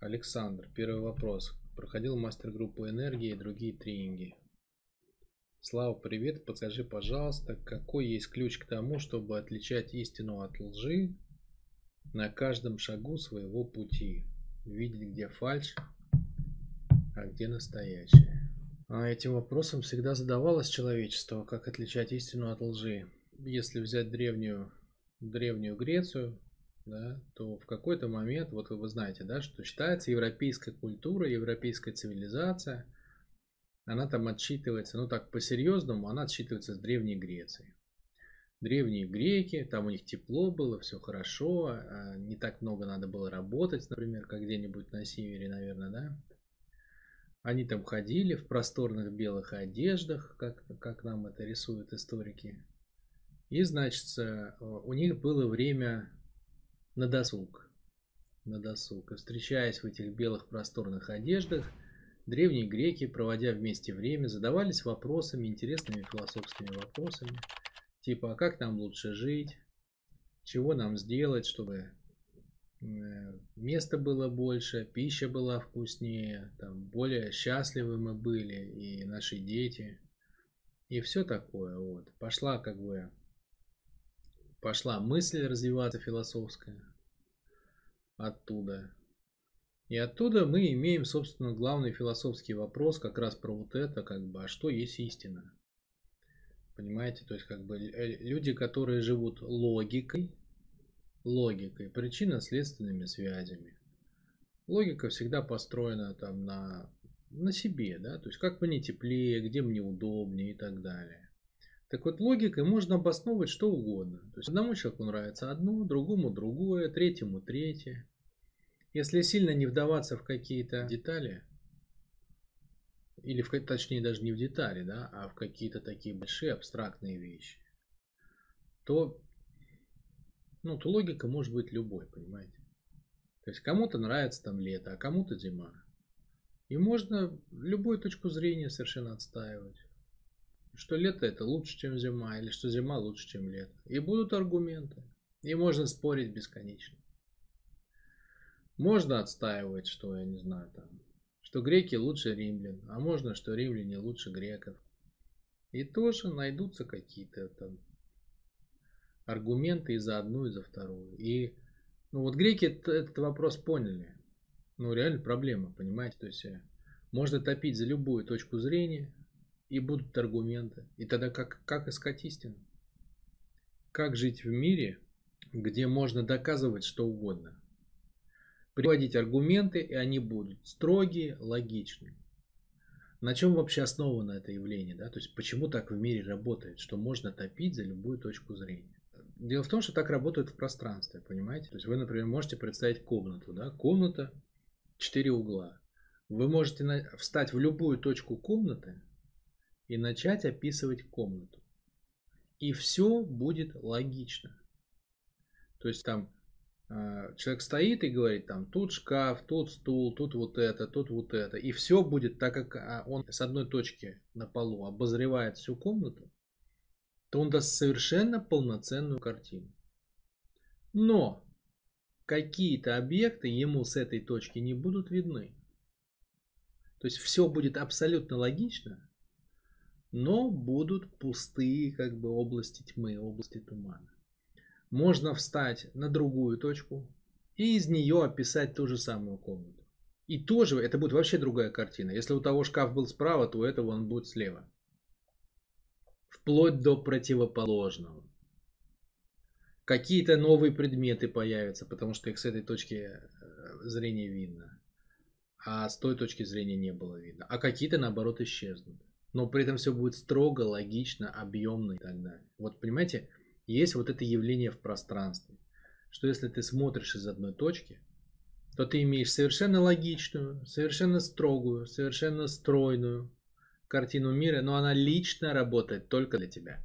Александр, первый вопрос. Проходил мастер-группу энергии и другие тренинги. Слава, привет. Подскажи, пожалуйста, какой есть ключ к тому, чтобы отличать истину от лжи на каждом шагу своего пути? Видеть, где фальшь, а где настоящее? А этим вопросом всегда задавалось человечество, как отличать истину от лжи. Если взять древнюю, древнюю Грецию, да, то в какой-то момент, вот вы знаете, да, что считается европейская культура, европейская цивилизация, она там отсчитывается, ну так по-серьезному, она отсчитывается с Древней Греции. Древние греки, там у них тепло было, все хорошо, а не так много надо было работать, например, как где-нибудь на севере, наверное, да. Они там ходили в просторных белых одеждах, как, как нам это рисуют историки. И, значит, у них было время на досуг. На досуг. И встречаясь в этих белых просторных одеждах, древние греки, проводя вместе время, задавались вопросами, интересными философскими вопросами, типа, а как нам лучше жить, чего нам сделать, чтобы э, места было больше, пища была вкуснее, там, более счастливы мы были, и наши дети, и все такое. Вот. Пошла как бы пошла мысль развиваться философская оттуда. И оттуда мы имеем, собственно, главный философский вопрос как раз про вот это, как бы, а что есть истина? Понимаете, то есть как бы люди, которые живут логикой, логикой, причинно-следственными связями. Логика всегда построена там на, на себе, да, то есть как мне теплее, где мне удобнее и так далее. Так вот, логикой можно обосновывать что угодно. То есть одному человеку нравится одно, другому другое, третьему третье. Если сильно не вдаваться в какие-то детали, или в, точнее даже не в детали, да, а в какие-то такие большие абстрактные вещи, то, ну, то логика может быть любой, понимаете. То есть кому-то нравится там лето, а кому-то зима. И можно любую точку зрения совершенно отстаивать что лето это лучше, чем зима, или что зима лучше, чем лето. И будут аргументы. И можно спорить бесконечно. Можно отстаивать, что, я не знаю, там, что греки лучше римлян, а можно, что римляне лучше греков. И тоже найдутся какие-то там аргументы и за одну, и за вторую. И ну вот греки этот вопрос поняли. Ну реально проблема, понимаете? То есть э, можно топить за любую точку зрения, и будут аргументы. И тогда как, как искать истину? Как жить в мире, где можно доказывать что угодно? Приводить аргументы, и они будут строгие, логичные. На чем вообще основано это явление? Да? То есть почему так в мире работает, что можно топить за любую точку зрения? Дело в том, что так работает в пространстве, понимаете? То есть вы, например, можете представить комнату. Да? Комната, четыре угла. Вы можете встать в любую точку комнаты, и начать описывать комнату. И все будет логично. То есть там э, человек стоит и говорит, там тут шкаф, тут стул, тут вот это, тут вот это. И все будет так, как а, он с одной точки на полу обозревает всю комнату, то он даст совершенно полноценную картину. Но какие-то объекты ему с этой точки не будут видны. То есть все будет абсолютно логично, но будут пустые как бы области тьмы, области тумана. Можно встать на другую точку и из нее описать ту же самую комнату. И тоже это будет вообще другая картина. Если у того шкаф был справа, то у этого он будет слева. Вплоть до противоположного. Какие-то новые предметы появятся, потому что их с этой точки э, зрения видно. А с той точки зрения не было видно. А какие-то наоборот исчезнут но при этом все будет строго, логично, объемно и так далее. Вот понимаете, есть вот это явление в пространстве, что если ты смотришь из одной точки, то ты имеешь совершенно логичную, совершенно строгую, совершенно стройную картину мира, но она лично работает только для тебя.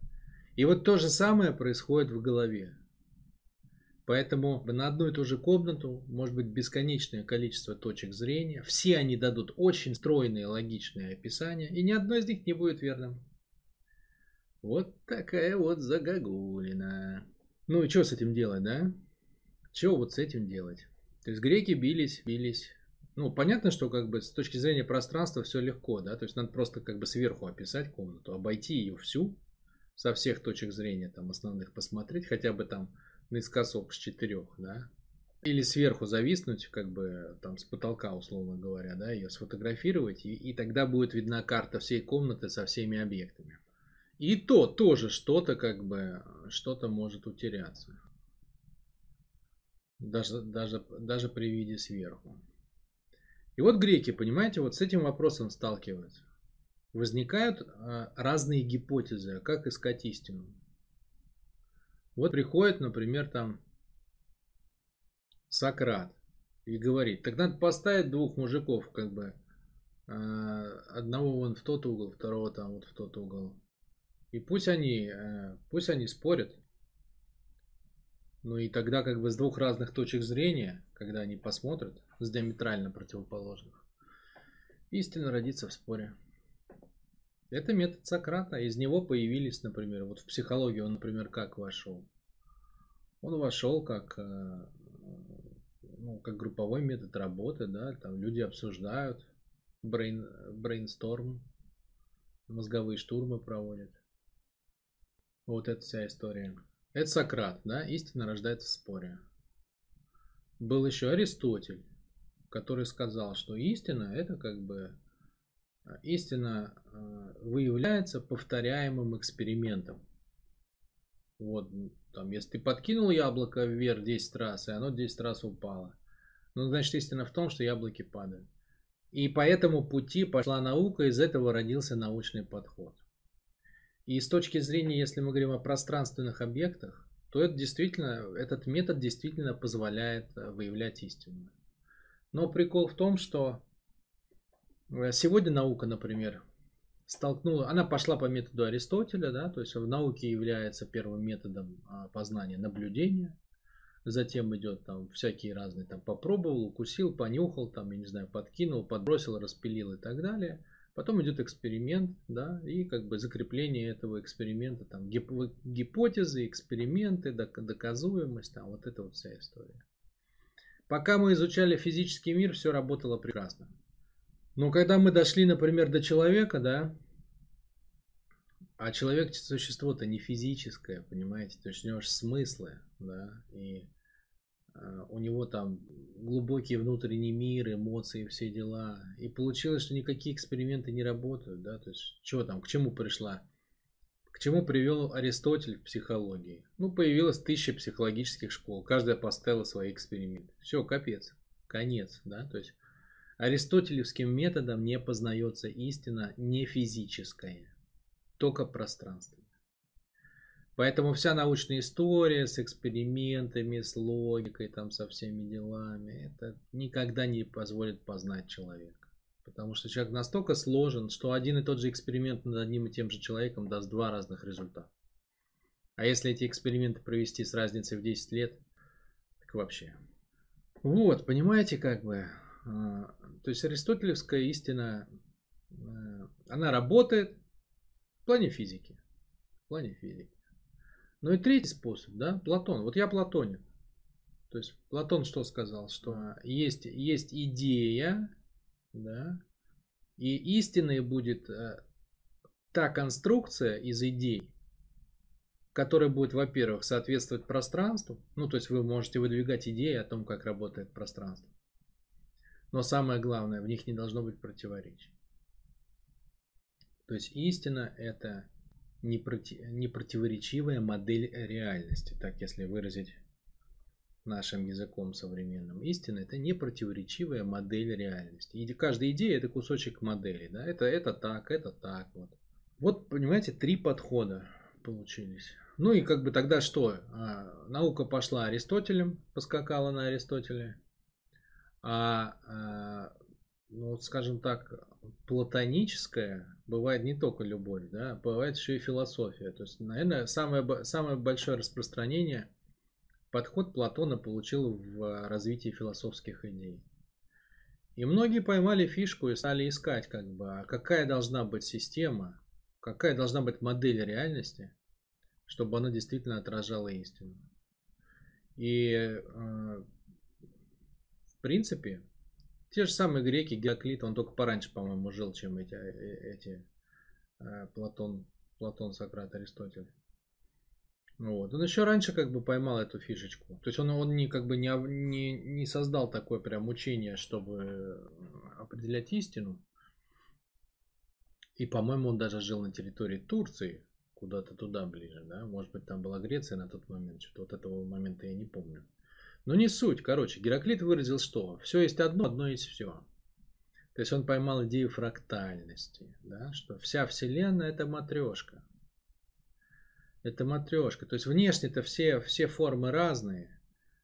И вот то же самое происходит в голове. Поэтому на одну и ту же комнату может быть бесконечное количество точек зрения. Все они дадут очень стройные логичные описания, и ни одно из них не будет верным. Вот такая вот загогулина. Ну и что с этим делать, да? Что вот с этим делать? То есть греки бились, бились, ну, понятно, что как бы с точки зрения пространства все легко, да, то есть надо просто как бы сверху описать комнату, обойти ее всю, со всех точек зрения там основных посмотреть, хотя бы там наискосок с четырех, да, или сверху зависнуть, как бы там с потолка, условно говоря, да, ее сфотографировать, и, и тогда будет видна карта всей комнаты со всеми объектами. И то тоже что-то как бы, что-то может утеряться. Даже, даже, даже при виде сверху. И вот греки, понимаете, вот с этим вопросом сталкиваются. Возникают а, разные гипотезы, а как искать истину. Вот приходит, например, там Сократ и говорит, так надо поставить двух мужиков, как бы, а, одного вон в тот угол, второго там вот в тот угол. И пусть они, э, пусть они спорят. Ну и тогда как бы с двух разных точек зрения, когда они посмотрят, с диаметрально противоположных, истина родится в споре. Это метод Сократа. Из него появились, например, вот в психологию он, например, как вошел. Он вошел как э, ну, как групповой метод работы, да, там люди обсуждают, брейн, брейнсторм, мозговые штурмы проводят. Вот эта вся история. Это Сократ, да, истина рождается в споре. Был еще Аристотель, который сказал, что истина это как бы истина э, выявляется повторяемым экспериментом. Вот, там, если ты подкинул яблоко вверх 10 раз, и оно 10 раз упало. Ну, значит, истина в том, что яблоки падают. И по этому пути пошла наука, из этого родился научный подход. И с точки зрения, если мы говорим о пространственных объектах, то это действительно, этот метод действительно позволяет э, выявлять истину. Но прикол в том, что сегодня наука, например, столкнула, она пошла по методу Аристотеля, да, то есть в науке является первым методом а, познания наблюдения, затем идет там всякие разные, там попробовал, укусил, понюхал, там, я не знаю, подкинул, подбросил, распилил и так далее. Потом идет эксперимент, да, и как бы закрепление этого эксперимента, там, гип гипотезы, эксперименты, доказуемость, там, вот это вот вся история. Пока мы изучали физический мир, все работало прекрасно. Но когда мы дошли, например, до человека, да, а человек существо-то не физическое, понимаете, то есть у него же смыслы, да, и э, у него там глубокий внутренний мир, эмоции, все дела. И получилось, что никакие эксперименты не работают, да, то есть что там, к чему пришла, к чему привел Аристотель в психологии? Ну, появилось тысяча психологических школ, каждая поставила свои эксперименты. Все, капец, конец, да, то есть Аристотелевским методом не познается истина не физическая, только пространственная. Поэтому вся научная история с экспериментами, с логикой, там, со всеми делами, это никогда не позволит познать человека. Потому что человек настолько сложен, что один и тот же эксперимент над одним и тем же человеком даст два разных результата. А если эти эксперименты провести с разницей в 10 лет, так вообще. Вот, понимаете, как бы, то есть аристотелевская истина, э, она работает в плане физики. В плане физики. Ну и третий способ, да, Платон. Вот я платоник. То есть Платон что сказал? Что есть, есть идея, да, и истинной будет э, та конструкция из идей, которая будет, во-первых, соответствовать пространству. Ну, то есть вы можете выдвигать идеи о том, как работает пространство. Но самое главное, в них не должно быть противоречий. То есть истина это не, проти, не противоречивая модель реальности, так если выразить нашим языком современным. Истина это не противоречивая модель реальности. И каждая идея это кусочек модели. Да? Это, это так, это так. Вот. вот, понимаете, три подхода получились. Ну и как бы тогда что? А, наука пошла Аристотелем, поскакала на Аристотеля. А, а ну, вот, скажем так, платоническая бывает не только любовь, да, бывает еще и философия. То есть, наверное, самое, самое большое распространение подход Платона получил в развитии философских идей. И многие поймали фишку и стали искать, как бы, а какая должна быть система, какая должна быть модель реальности, чтобы она действительно отражала истину. И э, принципе, Те же самые греки, Гераклит, он только пораньше, по-моему, жил, чем эти, э, эти э, Платон, Платон, Сократ, Аристотель. Вот. Он еще раньше как бы поймал эту фишечку. То есть он, он не, как бы не, не, не создал такое прям учение, чтобы определять истину. И, по-моему, он даже жил на территории Турции, куда-то туда ближе, да. Может быть, там была Греция на тот момент. Что-то вот этого момента я не помню. Но не суть. Короче, Гераклит выразил что? Все есть одно, одно есть все. То есть он поймал идею фрактальности, да, что вся Вселенная это матрешка. Это матрешка. То есть внешне-то все, все формы разные.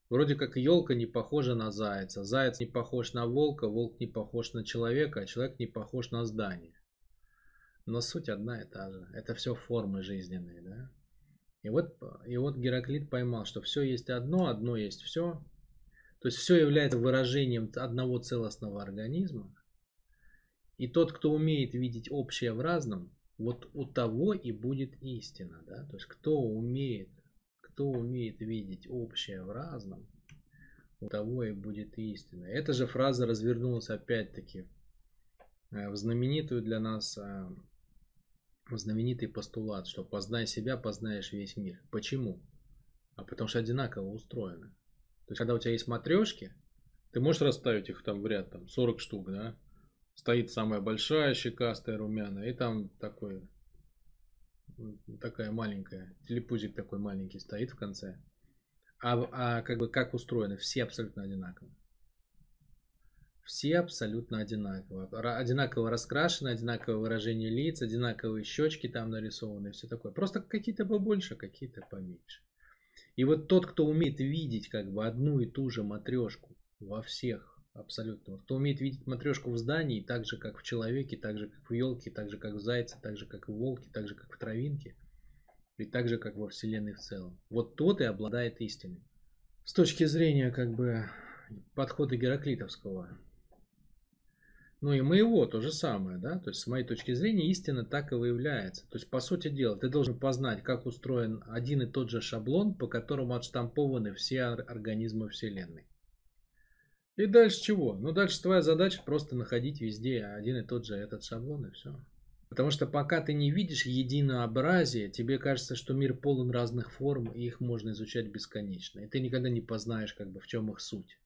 Вроде как елка не похожа на зайца, заяц не похож на волка, волк не похож на человека, а человек не похож на здание. Но суть одна и та же. Это все формы жизненные, да? И вот, и вот Гераклит поймал, что все есть одно, одно есть все. То есть все является выражением одного целостного организма. И тот, кто умеет видеть общее в разном, вот у того и будет истина, да, то есть кто умеет, кто умеет видеть общее в разном, у того и будет истина. Эта же фраза развернулась опять-таки э, в знаменитую для нас, э, знаменитый постулат, что познай себя, познаешь весь мир. Почему? А потому что одинаково устроено. То есть, когда у тебя есть матрешки, ты можешь расставить их там в ряд, там 40 штук, да, стоит самая большая щекастая румяная, и там такой, такая маленькая, телепузик такой маленький стоит в конце. А, а как бы как устроены? Все абсолютно одинаково. Все абсолютно одинаково. Одинаково раскрашены, одинаковое выражение лиц, одинаковые щечки там нарисованы, все такое. Просто какие-то побольше, какие-то поменьше. И вот тот, кто умеет видеть как бы одну и ту же матрешку во всех Абсолютно. Кто умеет видеть матрешку в здании, так же, как в человеке, так же, как в елке, так же, как в зайце, так же, как в волке, так же, как в травинке, и так же, как во Вселенной в целом. Вот тот и обладает истиной. С точки зрения, как бы, подхода Гераклитовского. Ну и моего то же самое, да, то есть с моей точки зрения истина так и выявляется. То есть по сути дела ты должен познать, как устроен один и тот же шаблон, по которому отштампованы все организмы Вселенной. И дальше чего? Ну, дальше твоя задача просто находить везде один и тот же этот шаблон, и все. Потому что пока ты не видишь единообразие, тебе кажется, что мир полон разных форм, и их можно изучать бесконечно. И ты никогда не познаешь, как бы, в чем их суть.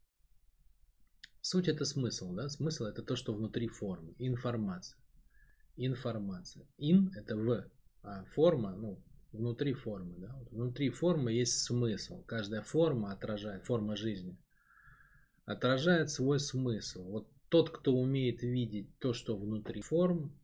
Суть это смысл, да? Смысл это то, что внутри формы. Информация. Информация. Ин это в, а форма, ну, внутри формы, да? Вот внутри формы есть смысл. Каждая форма отражает, форма жизни отражает свой смысл. Вот тот, кто умеет видеть то, что внутри форм,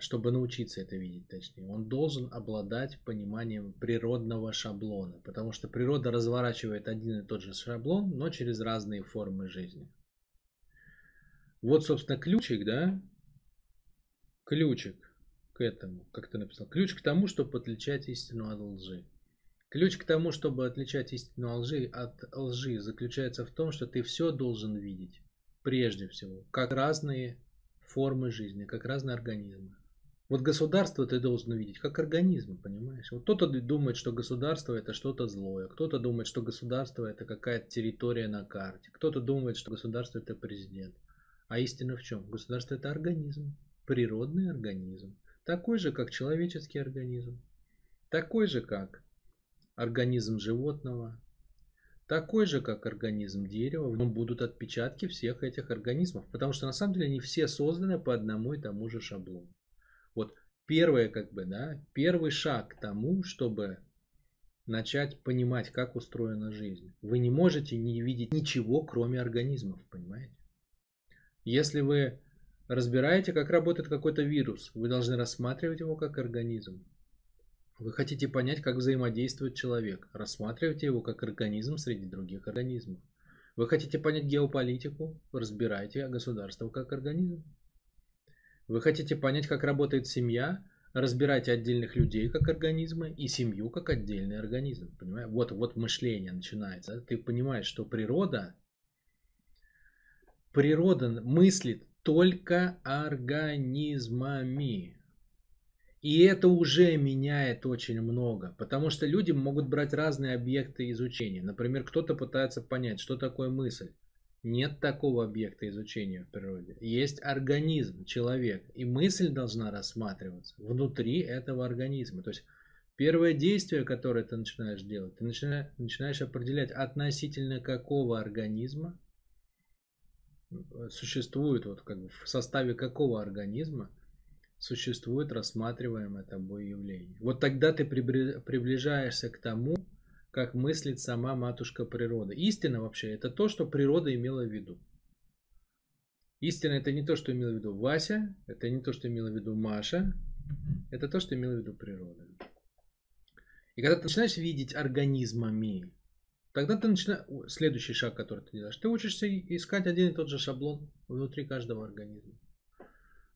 чтобы научиться это видеть, точнее, он должен обладать пониманием природного шаблона, потому что природа разворачивает один и тот же шаблон, но через разные формы жизни. Вот, собственно, ключик, да, ключик к этому, как ты написал, ключ к тому, чтобы отличать истину от лжи. Ключ к тому, чтобы отличать истину лжи от лжи, заключается в том, что ты все должен видеть, прежде всего, как разные формы жизни, как разные организмы. Вот государство ты должен увидеть как организм, понимаешь? Вот кто-то думает, что государство это что-то злое, кто-то думает, что государство это какая-то территория на карте, кто-то думает, что государство это президент. А истина в чем? Государство это организм, природный организм, такой же, как человеческий организм, такой же, как организм животного, такой же, как организм дерева, в нем будут отпечатки всех этих организмов, потому что на самом деле они все созданы по одному и тому же шаблону. Вот первое, как бы, да, первый шаг к тому, чтобы начать понимать, как устроена жизнь. Вы не можете не видеть ничего, кроме организмов, понимаете? Если вы разбираете, как работает какой-то вирус, вы должны рассматривать его как организм. Вы хотите понять, как взаимодействует человек. Рассматривайте его как организм среди других организмов. Вы хотите понять геополитику? Разбирайте государство как организм. Вы хотите понять, как работает семья? Разбирайте отдельных людей как организмы и семью как отдельный организм. Понимаете? Вот, вот мышление начинается. Ты понимаешь, что природа, природа мыслит только организмами. И это уже меняет очень много, потому что люди могут брать разные объекты изучения. Например, кто-то пытается понять, что такое мысль. Нет такого объекта изучения в природе. Есть организм, человек. И мысль должна рассматриваться внутри этого организма. То есть первое действие, которое ты начинаешь делать, ты начинаешь, начинаешь определять относительно какого организма существует, вот как бы в составе какого организма существует рассматриваемое тобой явление. Вот тогда ты приближаешься к тому, как мыслит сама матушка природа. Истина вообще это то, что природа имела в виду. Истина это не то, что имела в виду Вася, это не то, что имела в виду Маша, это то, что имела в виду природа. И когда ты начинаешь видеть организмами, тогда ты начинаешь... Следующий шаг, который ты делаешь, ты учишься искать один и тот же шаблон внутри каждого организма.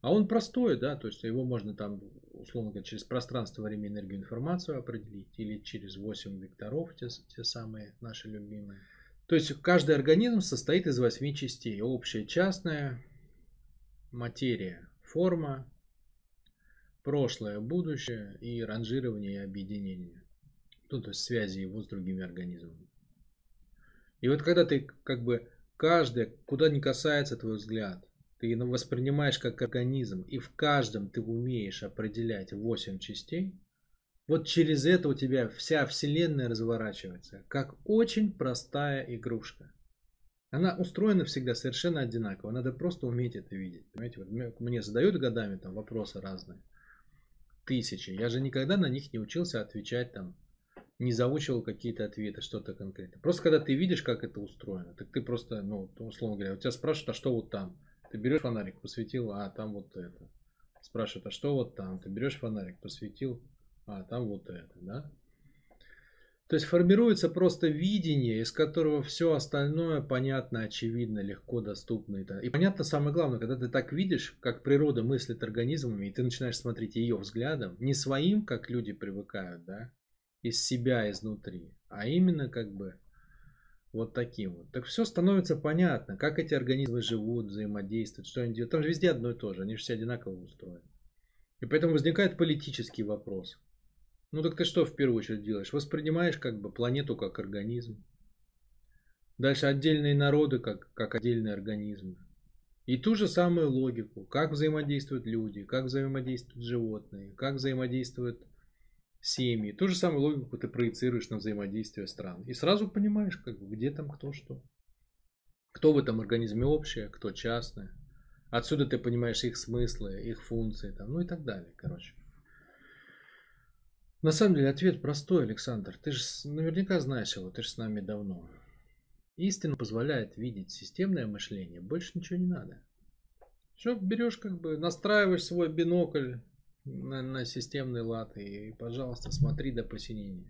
А он простой, да, то есть его можно там, условно говоря, через пространство, время, энергию, информацию определить, или через 8 векторов, те, те самые наши любимые. То есть каждый организм состоит из 8 частей. Общая, частная, материя, форма, прошлое, будущее и ранжирование и объединение. Ну, то есть связи его с другими организмами. И вот когда ты как бы каждый, куда не касается твой взгляд, ты его воспринимаешь как организм, и в каждом ты умеешь определять 8 частей, вот через это у тебя вся вселенная разворачивается, как очень простая игрушка. Она устроена всегда совершенно одинаково, надо просто уметь это видеть. Понимаете, вот мне задают годами там вопросы разные, тысячи, я же никогда на них не учился отвечать там, не заучивал какие-то ответы, что-то конкретное. Просто когда ты видишь, как это устроено, так ты просто, ну, условно говоря, у тебя спрашивают, а что вот там? Ты берешь фонарик, посветил, а там вот это. Спрашивают, а что вот там? Ты берешь фонарик, посветил, а там вот это, да? То есть формируется просто видение, из которого все остальное понятно, очевидно, легко доступно. И понятно самое главное, когда ты так видишь, как природа мыслит организмами, и ты начинаешь смотреть ее взглядом, не своим, как люди привыкают, да, из себя изнутри, а именно как бы вот таким вот. Так все становится понятно, как эти организмы живут, взаимодействуют, что они делают. Там же везде одно и то же, они же все одинаково устроены. И поэтому возникает политический вопрос. Ну так ты что в первую очередь делаешь? Воспринимаешь как бы планету как организм. Дальше отдельные народы как, как отдельные организмы. И ту же самую логику, как взаимодействуют люди, как взаимодействуют животные, как взаимодействуют семьи. Ту же самую логику ты проецируешь на взаимодействие стран. И сразу понимаешь, как где там кто что. Кто в этом организме общее, кто частное. Отсюда ты понимаешь их смыслы, их функции, там, ну и так далее, короче. На самом деле ответ простой, Александр. Ты же наверняка знаешь его, ты же с нами давно. Истина позволяет видеть системное мышление, больше ничего не надо. Все, берешь как бы, настраиваешь свой бинокль, на, на системный лад и, пожалуйста, смотри до посинения.